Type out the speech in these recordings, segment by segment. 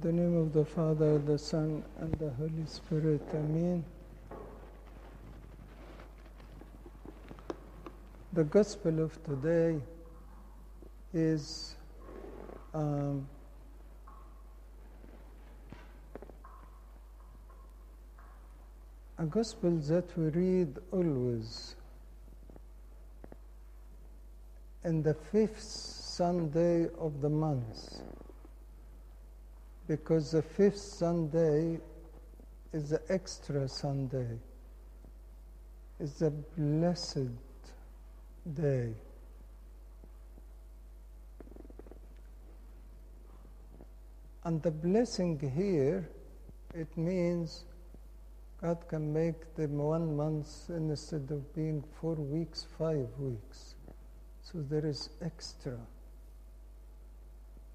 the name of the Father, the Son, and the Holy Spirit. Amen. The Gospel of today is um, a Gospel that we read always in the fifth Sunday of the month because the fifth Sunday is the extra Sunday, is a blessed day. And the blessing here, it means God can make them one month instead of being four weeks, five weeks. So there is extra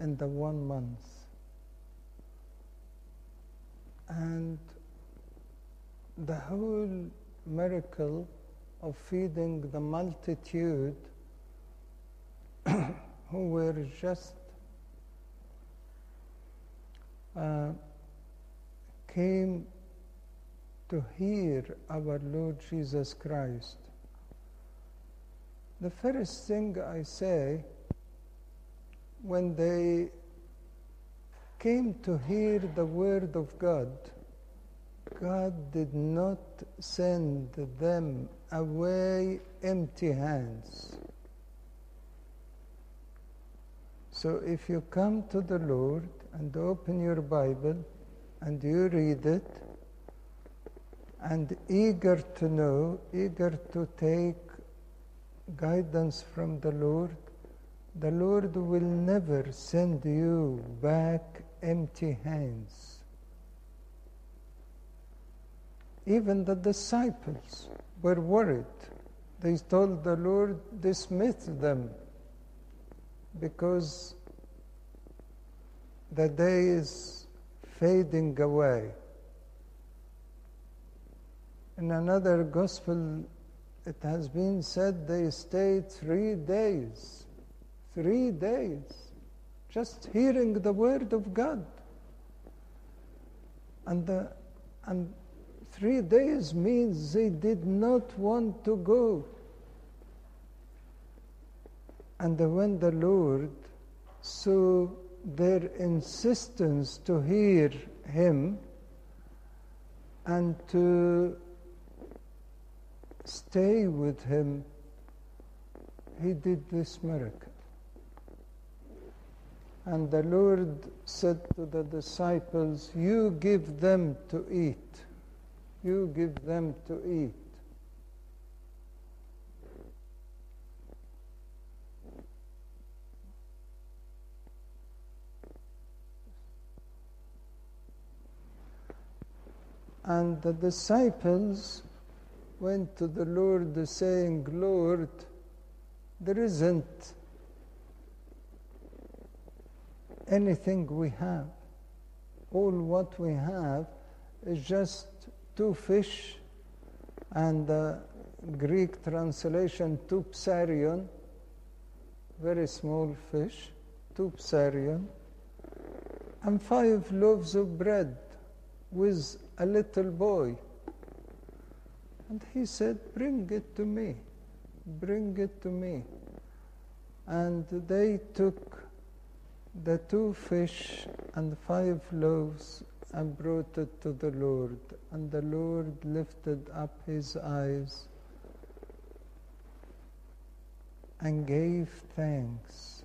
in the one month. And the whole miracle of feeding the multitude who were just uh, came to hear our Lord Jesus Christ. The first thing I say when they came to hear the word of God, God did not send them away empty hands. So if you come to the Lord and open your Bible and you read it, and eager to know, eager to take guidance from the Lord, the Lord will never send you back empty hands. Even the disciples were worried. They told the Lord, dismiss them because the day is fading away. In another gospel, it has been said they stayed three days. Three days. Just hearing the word of God. And, the, and three days means they did not want to go. And when the Lord saw their insistence to hear Him and to stay with Him, He did this miracle. And the Lord said to the disciples, You give them to eat. You give them to eat. And the disciples went to the Lord saying, Lord, there isn't anything we have. All what we have is just two fish and the Greek translation, two psarion, very small fish, two psarion, and five loaves of bread with a little boy. And he said, Bring it to me. Bring it to me. And they took the two fish and five loaves and brought it to the Lord. And the Lord lifted up his eyes and gave thanks.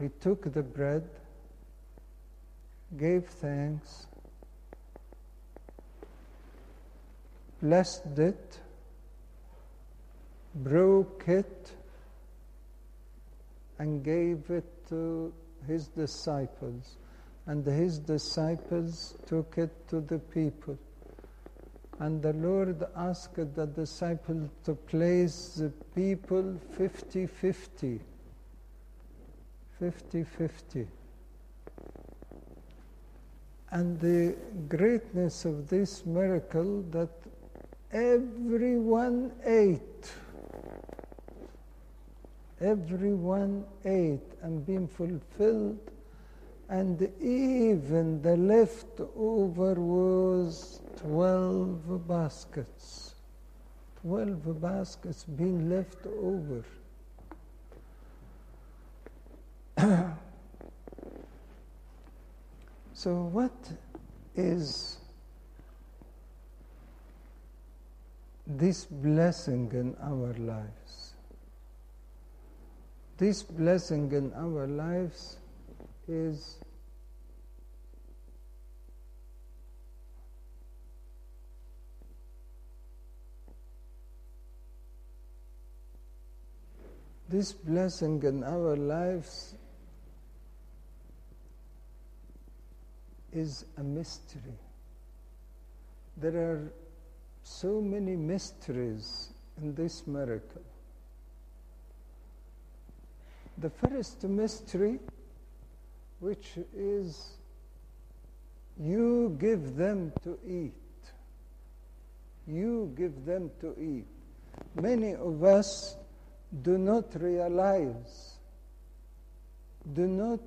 He took the bread, gave thanks, blessed it, broke it, and gave it to his disciples. And his disciples took it to the people. And the Lord asked the disciples to place the people 50 50. 50 50. And the greatness of this miracle that everyone ate. Everyone ate and being fulfilled and even the leftover was 12 baskets. 12 baskets being left over. so, what is this blessing in our lives? This blessing in our lives is this blessing in our lives is a mystery. There are so many mysteries in this miracle. The first mystery, which is you give them to eat. You give them to eat. Many of us do not realize, do not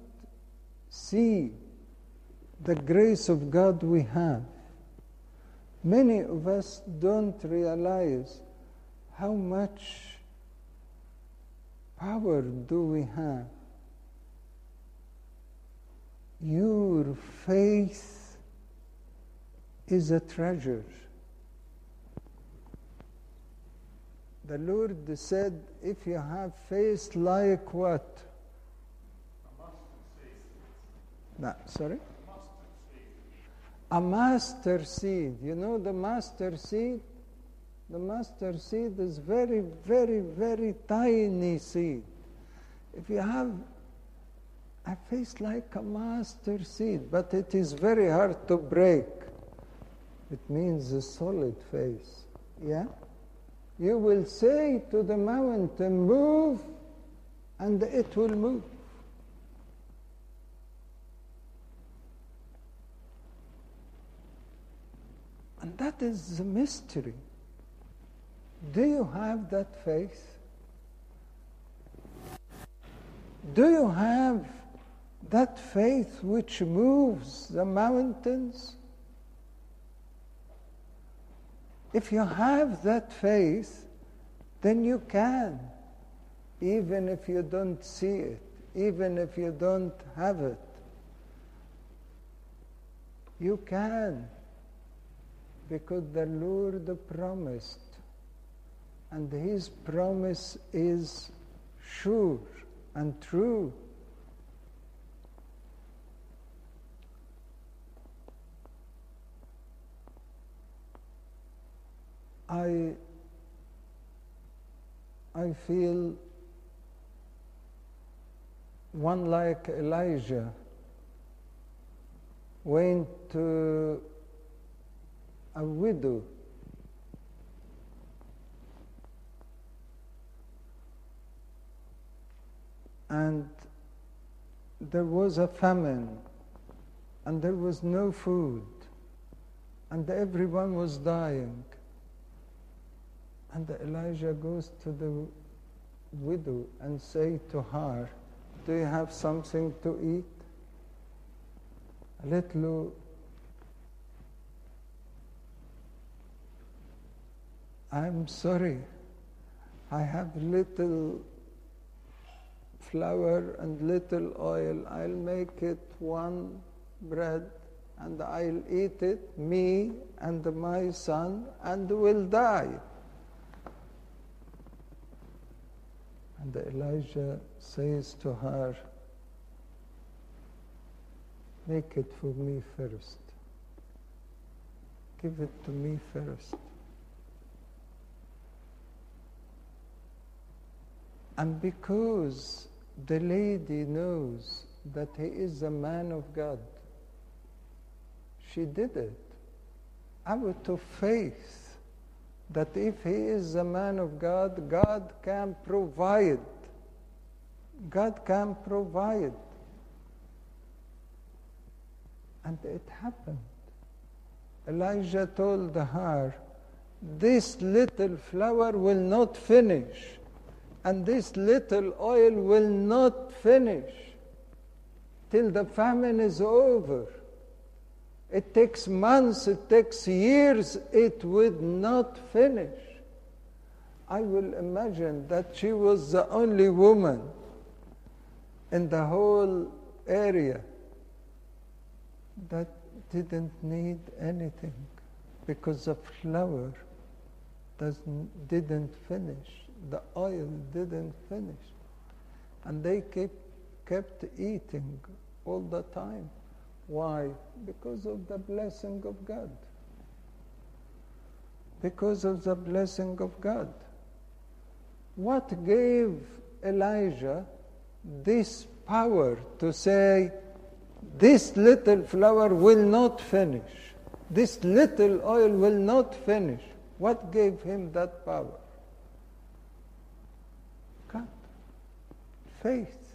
see the grace of God we have. Many of us don't realize how much power do we have. Your faith is a treasure. The Lord said, if you have faith like what? No, sorry? A mustard seed. You know the mustard seed? The mustard seed is very, very, very tiny seed. If you have a face like a mustard seed, but it is very hard to break. It means a solid face. Yeah? You will say to the mountain, move, and it will move. And that is the mystery. Do you have that faith? Do you have that faith which moves the mountains? If you have that faith, then you can, even if you don't see it, even if you don't have it. You can, because the Lord promised, and His promise is sure and true. I, I feel one like Elijah went to a widow and there was a famine and there was no food and everyone was dying and Elijah goes to the widow and say to her, Do you have something to eat? A little I'm sorry, I have little flour and little oil. I'll make it one bread and I'll eat it, me and my son, and will die. And Elijah says to her, Make it for me first. Give it to me first. And because the lady knows that he is a man of God, she did it out of faith that if he is a man of God, God can provide. God can provide. And it happened. Elijah told her, This little flour will not finish, and this little oil will not finish. till the famine is over. It takes months, it takes years, it would not finish. I will imagine that she was the only woman in the whole area that didn't need anything because the flour doesn't, didn't finish, the oil didn't finish. And they kept, kept eating all the time. Why? Because of the blessing of God. Because of the blessing of God. What gave Elijah this power to say, this little flour will not finish, this little oil will not finish? What gave him that power? Faith.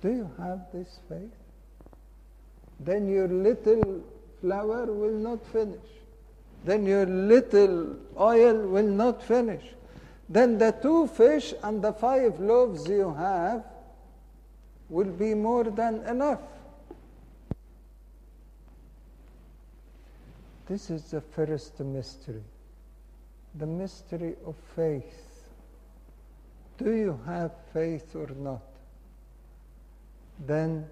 Do you have this faith? Then your little flour will not finish. Then your little oil will not finish. Then the two fish and the five loaves you have will be more than enough. This is the first mystery, the mystery of faith. Do you have faith or not? Then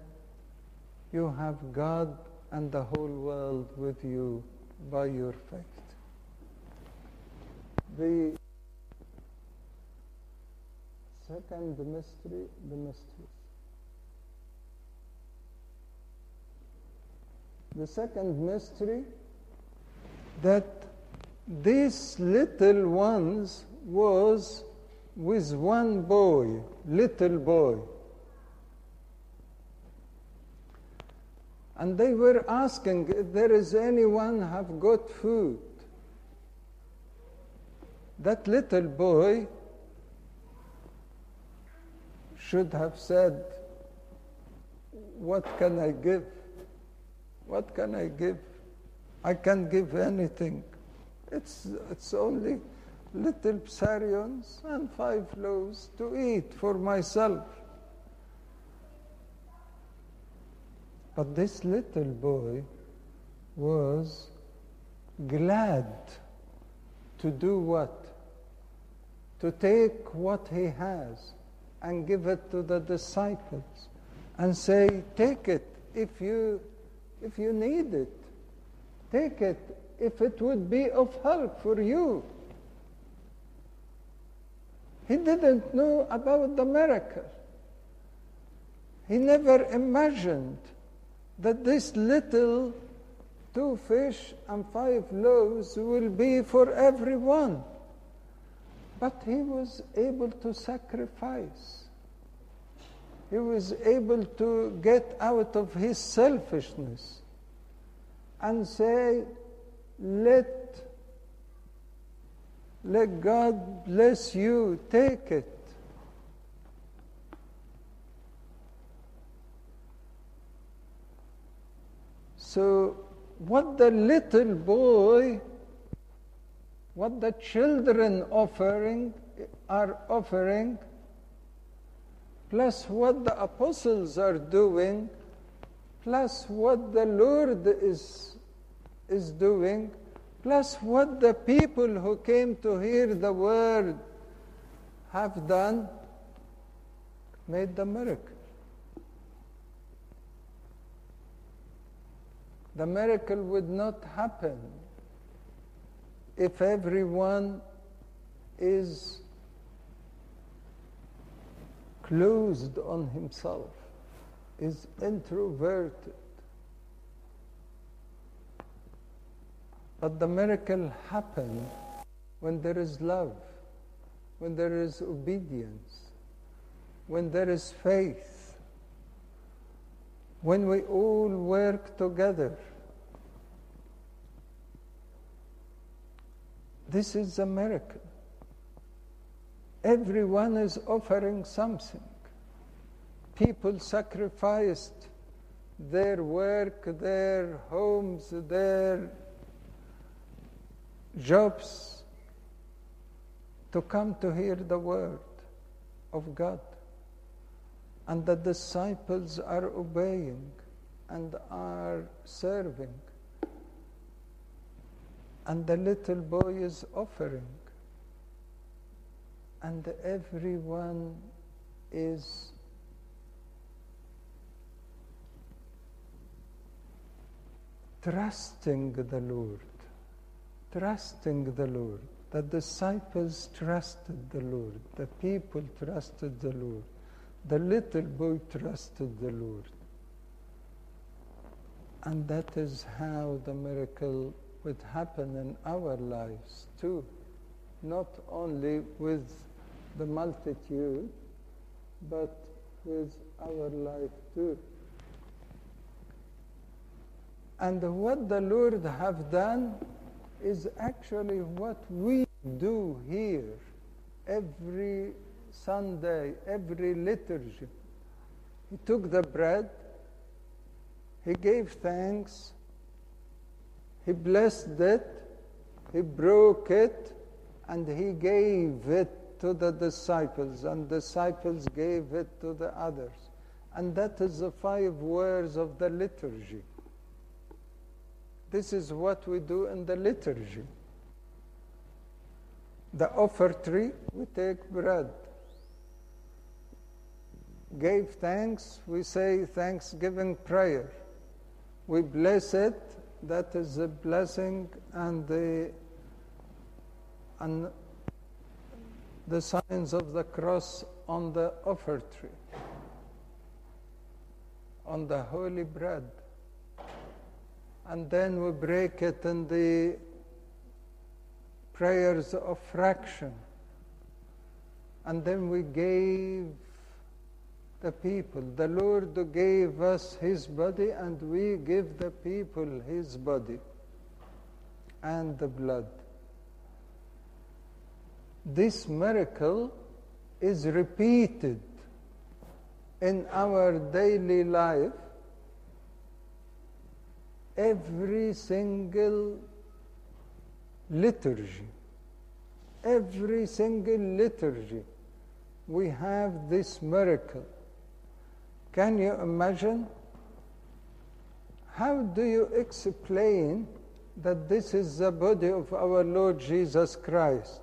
you have God and the whole world with you by your faith. The second mystery, the mysteries. The second mystery that these little ones was with one boy, little boy. And they were asking if there is anyone have got food. That little boy should have said, What can I give? What can I give? I can't give anything. It's, it's only little psarions and five loaves to eat for myself. But this little boy was glad to do what? To take what he has and give it to the disciples and say, Take it if you, if you need it. Take it if it would be of help for you. He didn't know about the miracle. He never imagined that this little two fish and five loaves will be for everyone. But he was able to sacrifice. He was able to get out of his selfishness and say, let, let God bless you, take it. So, what the little boy, what the children offering are offering, plus what the apostles are doing, plus what the Lord is, is doing, plus what the people who came to hear the word have done, made the miracle. The miracle would not happen if everyone is closed on himself, is introverted. But the miracle happens when there is love, when there is obedience, when there is faith when we all work together. This is a miracle. Everyone is offering something. People sacrificed their work, their homes, their jobs to come to hear the word of God. And the disciples are obeying and are serving. And the little boy is offering. And everyone is trusting the Lord, trusting the Lord. The disciples trusted the Lord, the people trusted the Lord, the little boy trusted the Lord. And that is how the miracle would happen in our lives too, not only with the multitude, but with our life too. And what the Lord have done is actually what we do here every Sunday, every liturgy. He took the bread, he gave thanks, he blessed it, he broke it, and he gave it to the disciples, and disciples gave it to the others. And that is the five words of the liturgy. This is what we do in the liturgy. The offertory, we take bread. Gave thanks, we say thanksgiving prayer. We bless it, that is the blessing and the and the signs of the cross on the offertory, on the holy bread and then we break it in the prayers of fraction. And then we gave the people. The Lord gave us His body, and we give the people His body and the blood. This miracle is repeated in our daily life every single liturgy, every single liturgy, we have this miracle. Can you imagine? How do you explain that this is the body of our Lord Jesus Christ?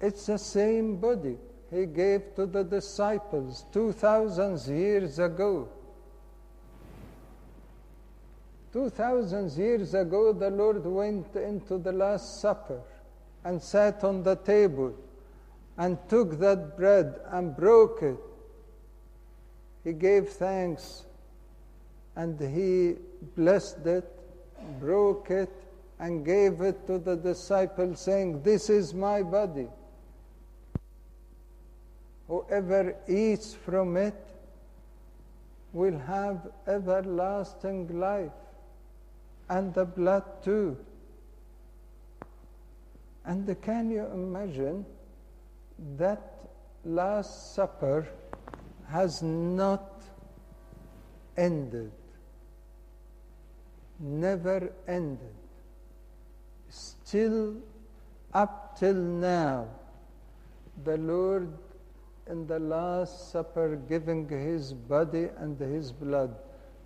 It's the same body he gave to the disciples 2,000 years ago. Two thousand years ago, the Lord went into the Last Supper and sat on the table and took that bread and broke it. He gave thanks and he blessed it, broke it, and gave it to the disciples, saying, This is my body. Whoever eats from it will have everlasting life and the blood too. And can you imagine that Last Supper has not ended, never ended. Still, up till now, the Lord in the Last Supper giving His body and His blood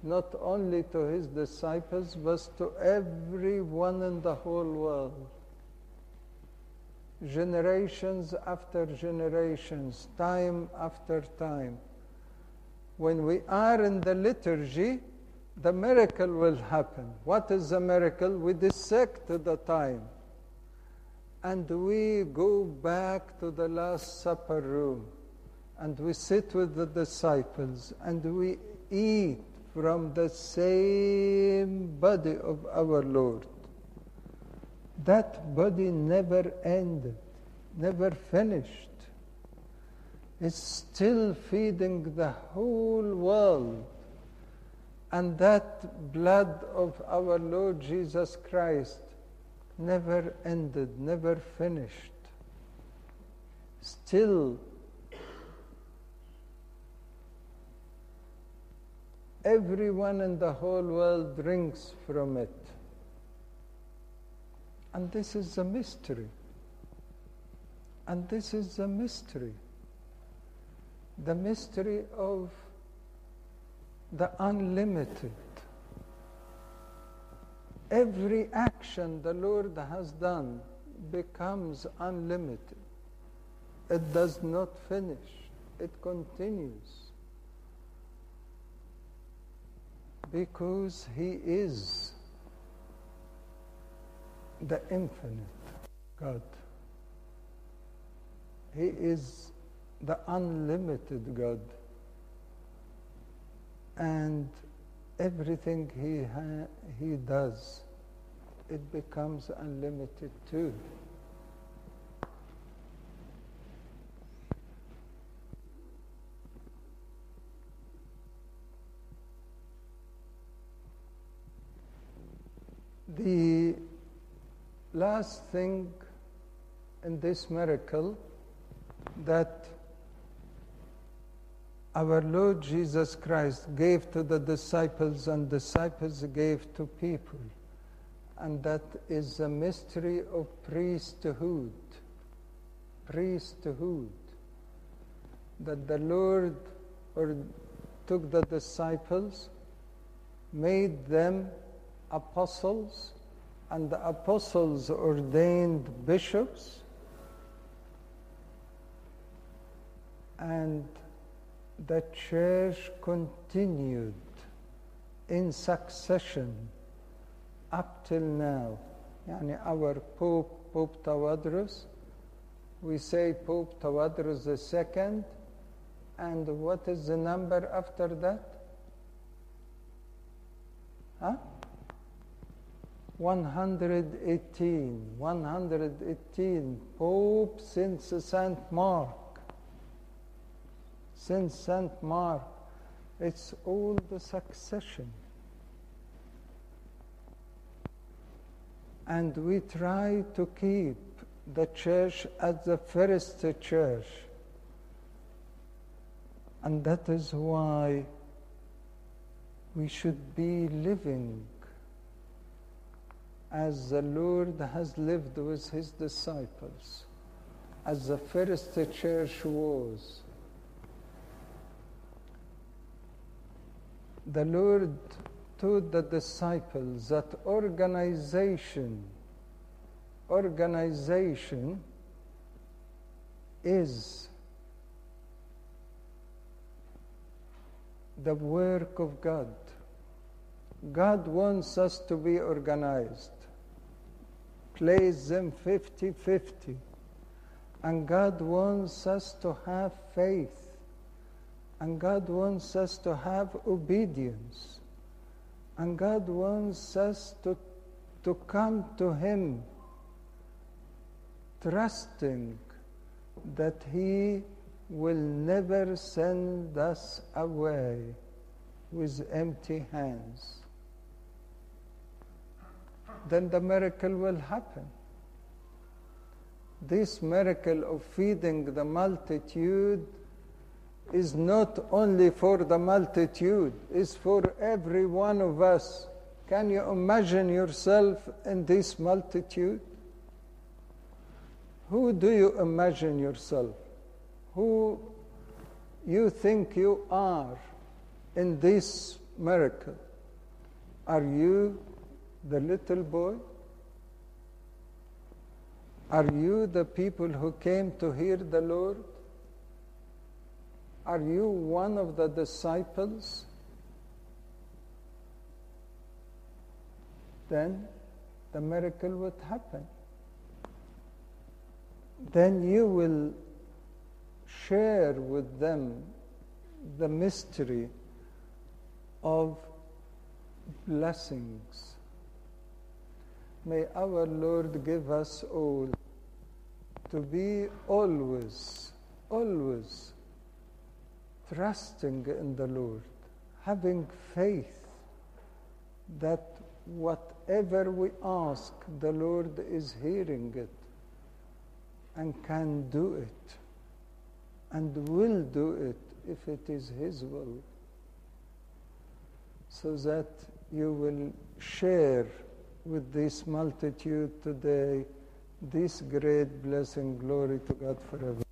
not only to his disciples, but to everyone in the whole world. Generations after generations, time after time. When we are in the liturgy, the miracle will happen. What is the miracle? We dissect the time and we go back to the Last Supper room and we sit with the disciples and we eat from the same body of our Lord. That body never ended, never finished. It's still feeding the whole world. And that blood of our Lord Jesus Christ never ended, never finished. Still Everyone in the whole world drinks from it. And this is a mystery. And this is a mystery. the mystery of the unlimited. Every action the Lord has done becomes unlimited. It does not finish, it continues. Because He is the infinite God. He is the unlimited God. And everything he, ha- he does, it becomes unlimited too. The last thing in this miracle that our Lord Jesus Christ gave to the disciples and disciples gave to people. And that is the mystery of priesthood. Priesthood. That the Lord or took the disciples, made them apostles, and the apostles ordained bishops, and the church continued in succession up till now. Yani our Pope, Pope Tawadros, we say Pope Tawadros II, and what is the number after that? Huh? 118. 118 Pope since Saint Mark since Saint Mark. It's all the succession. And we try to keep the church as the first church. And that is why we should be living as the Lord has lived with his disciples, as the first church was. the Lord told the disciples that organization, organization is the work of God. God wants us to be organized. Place them 50 50. And God wants us to have faith. And God wants us to have obedience. And God wants us to, to come to Him trusting that He will never send us away with empty hands. Then the miracle will happen. This miracle of feeding the multitude is not only for the multitude, is for every one of us. Can you imagine yourself in this multitude? Who do you imagine yourself? Who you think you are in this miracle? Are you the little boy? Are you the people who came to hear the Lord? Are you one of the disciples? Then the miracle would happen. Then you will share with them the mystery of blessings. May our Lord give us all to be always, always trusting in the Lord, having faith that whatever we ask, the Lord is hearing it and can do it and will do it if it is His will, so that you will share with this multitude today this great blessing. Glory to God forever.